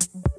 swear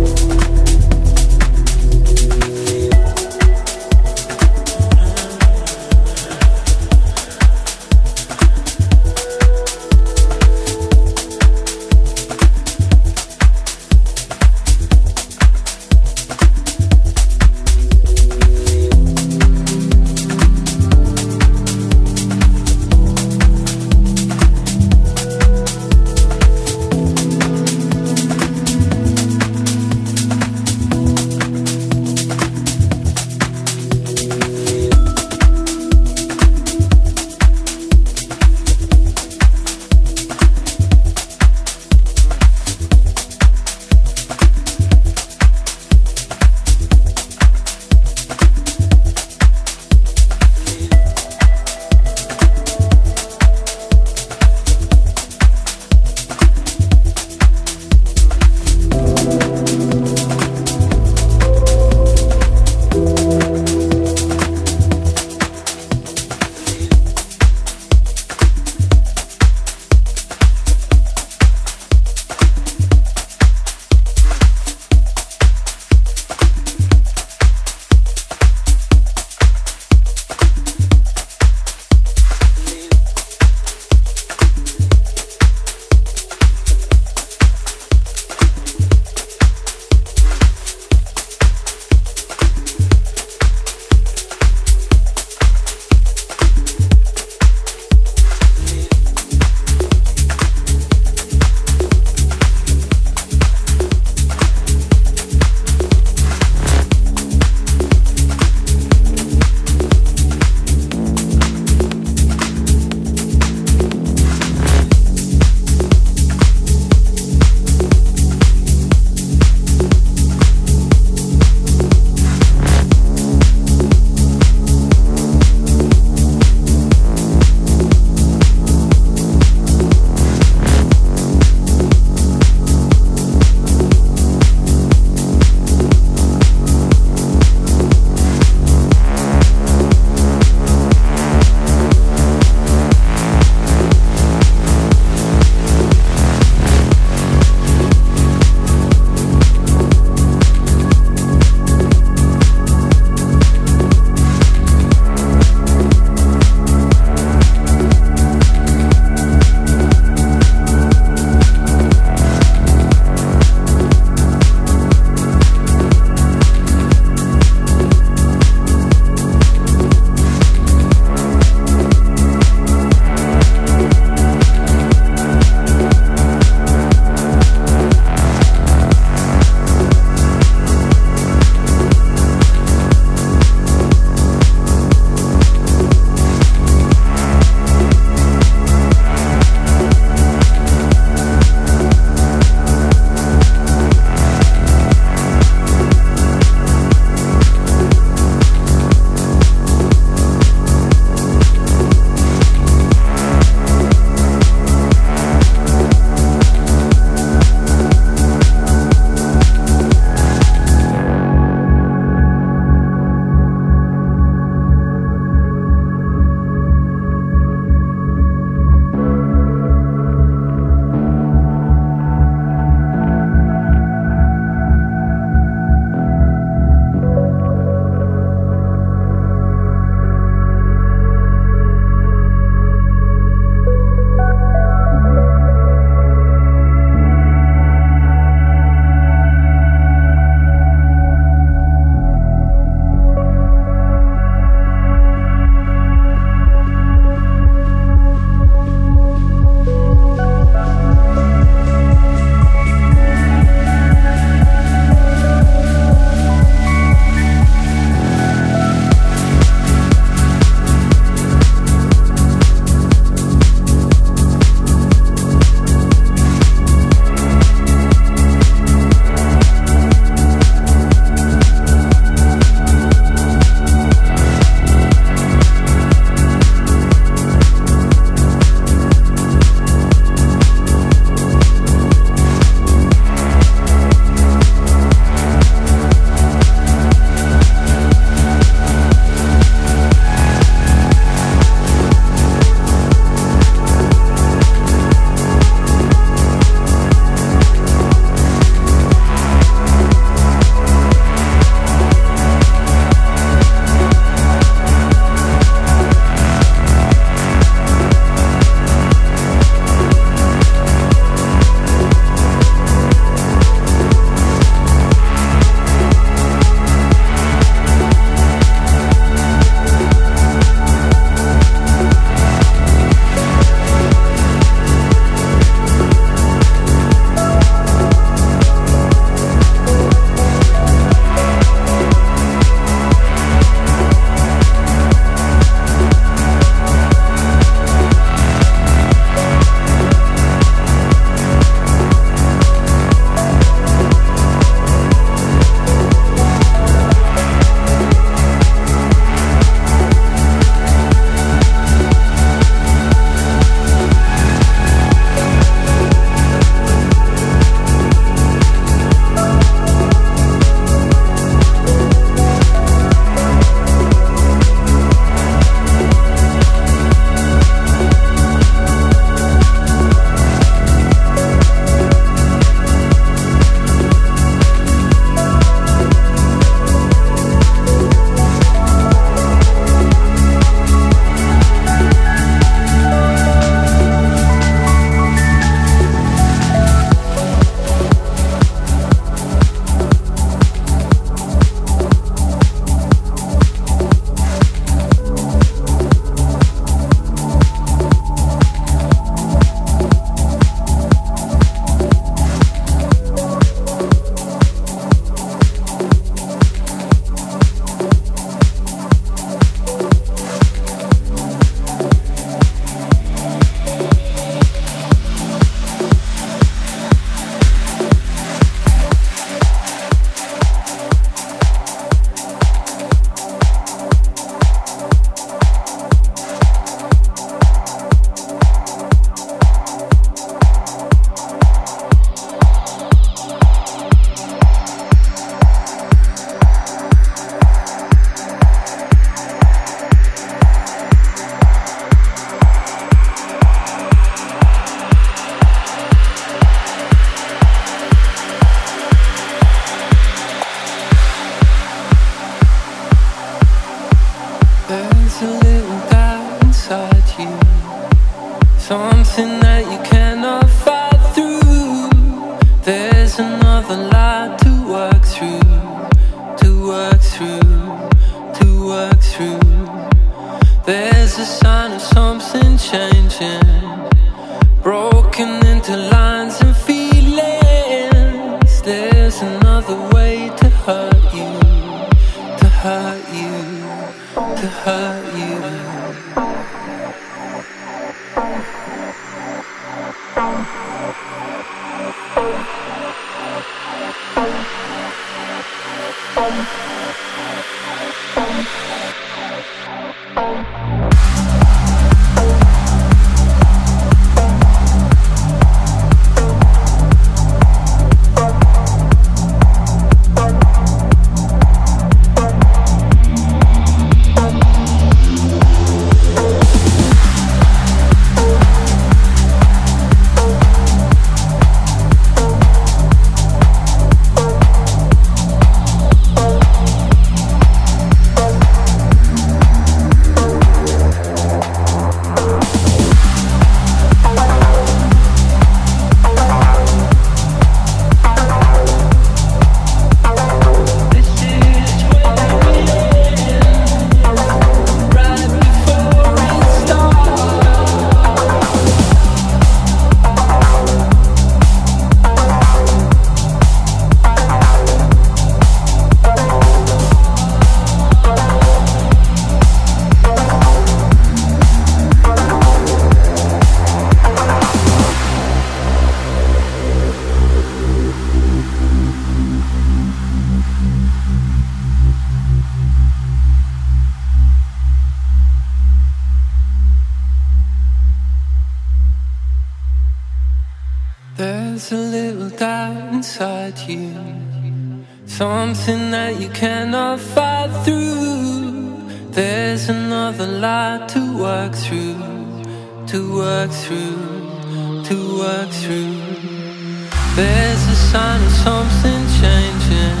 something changing,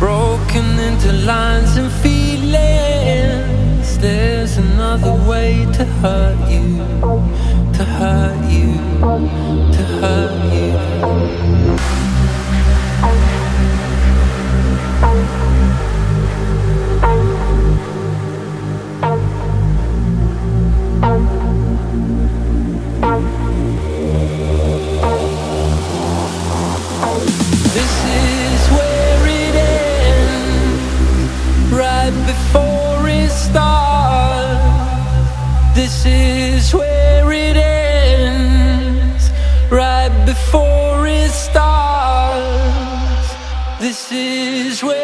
broken into lines and feelings. There's another way to hurt you. This is where it ends, right before it starts. This is where.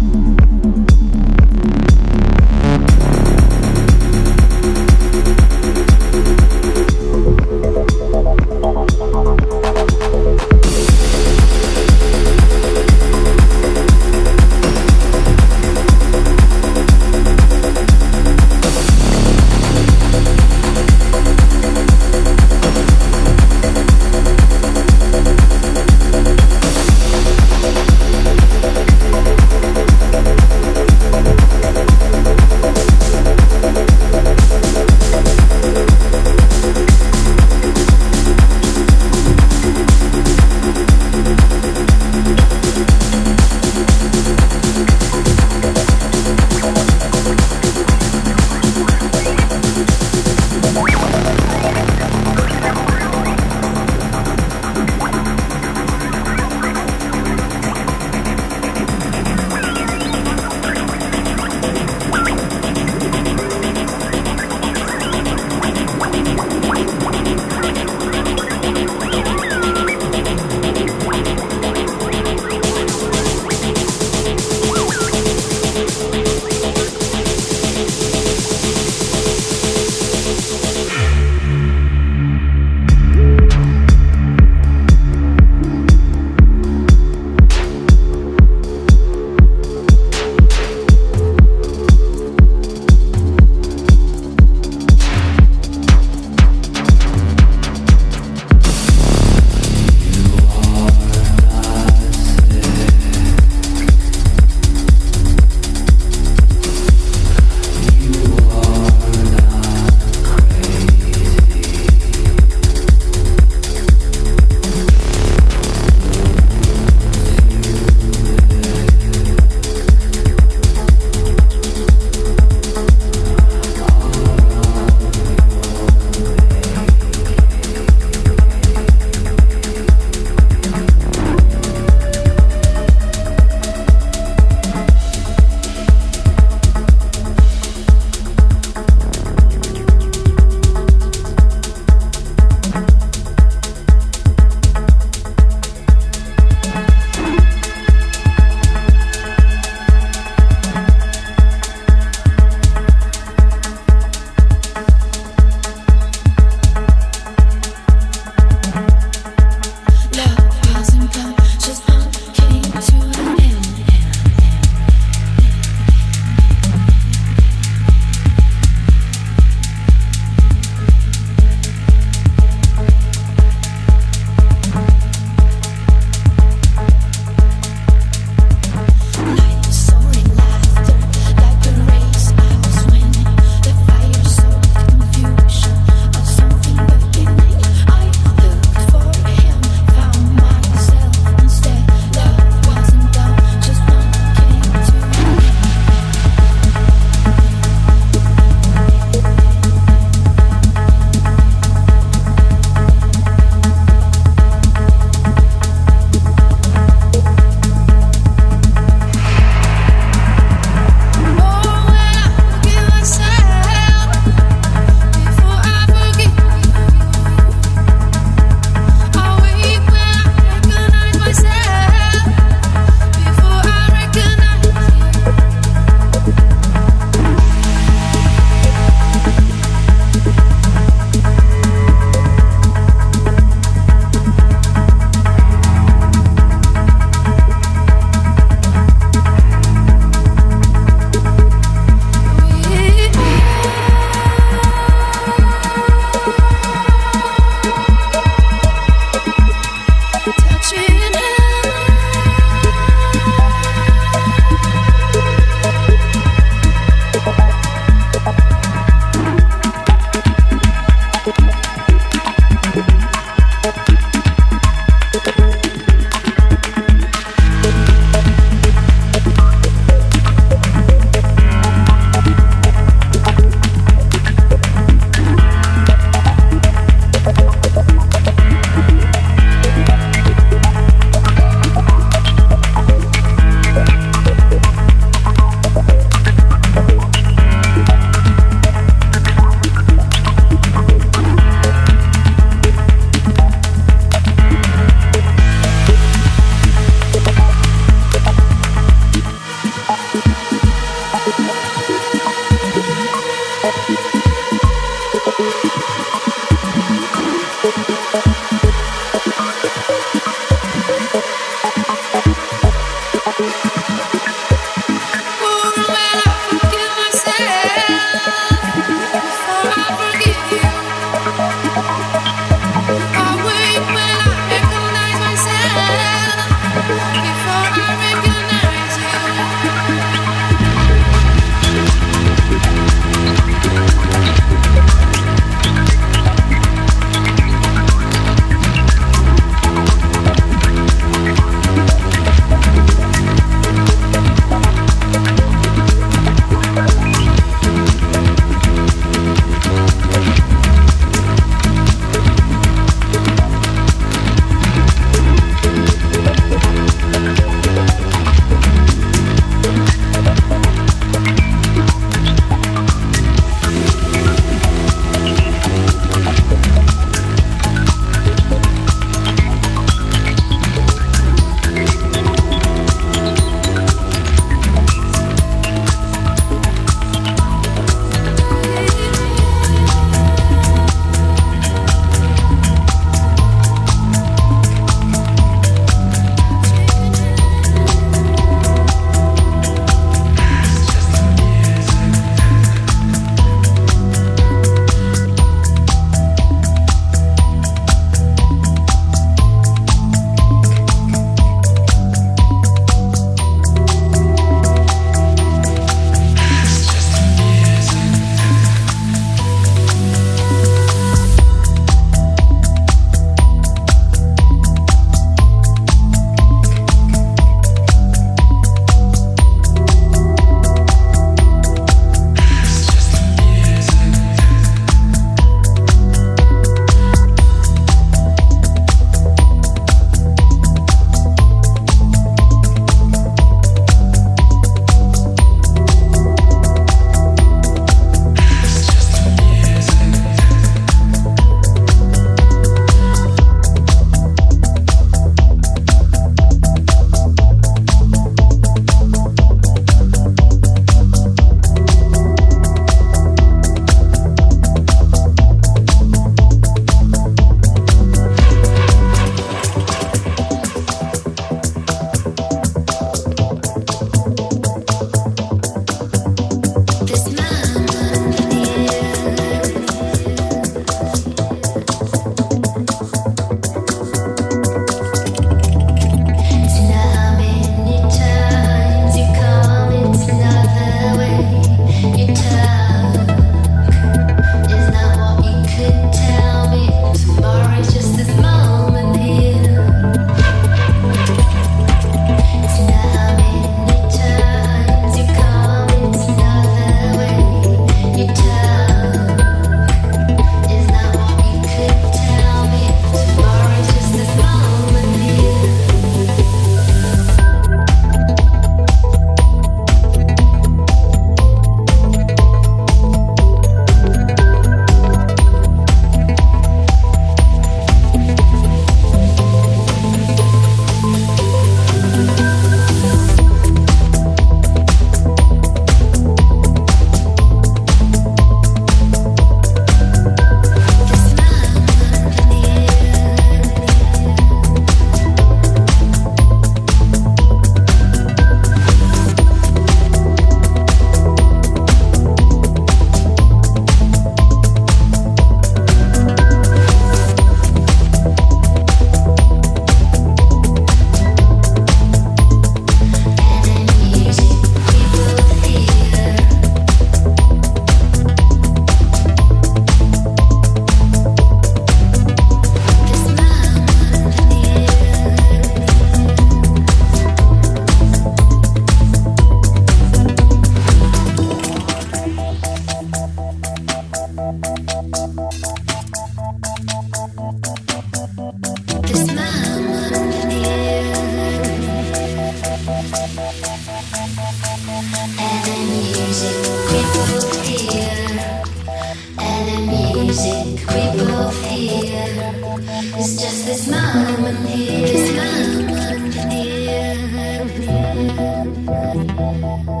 Moment here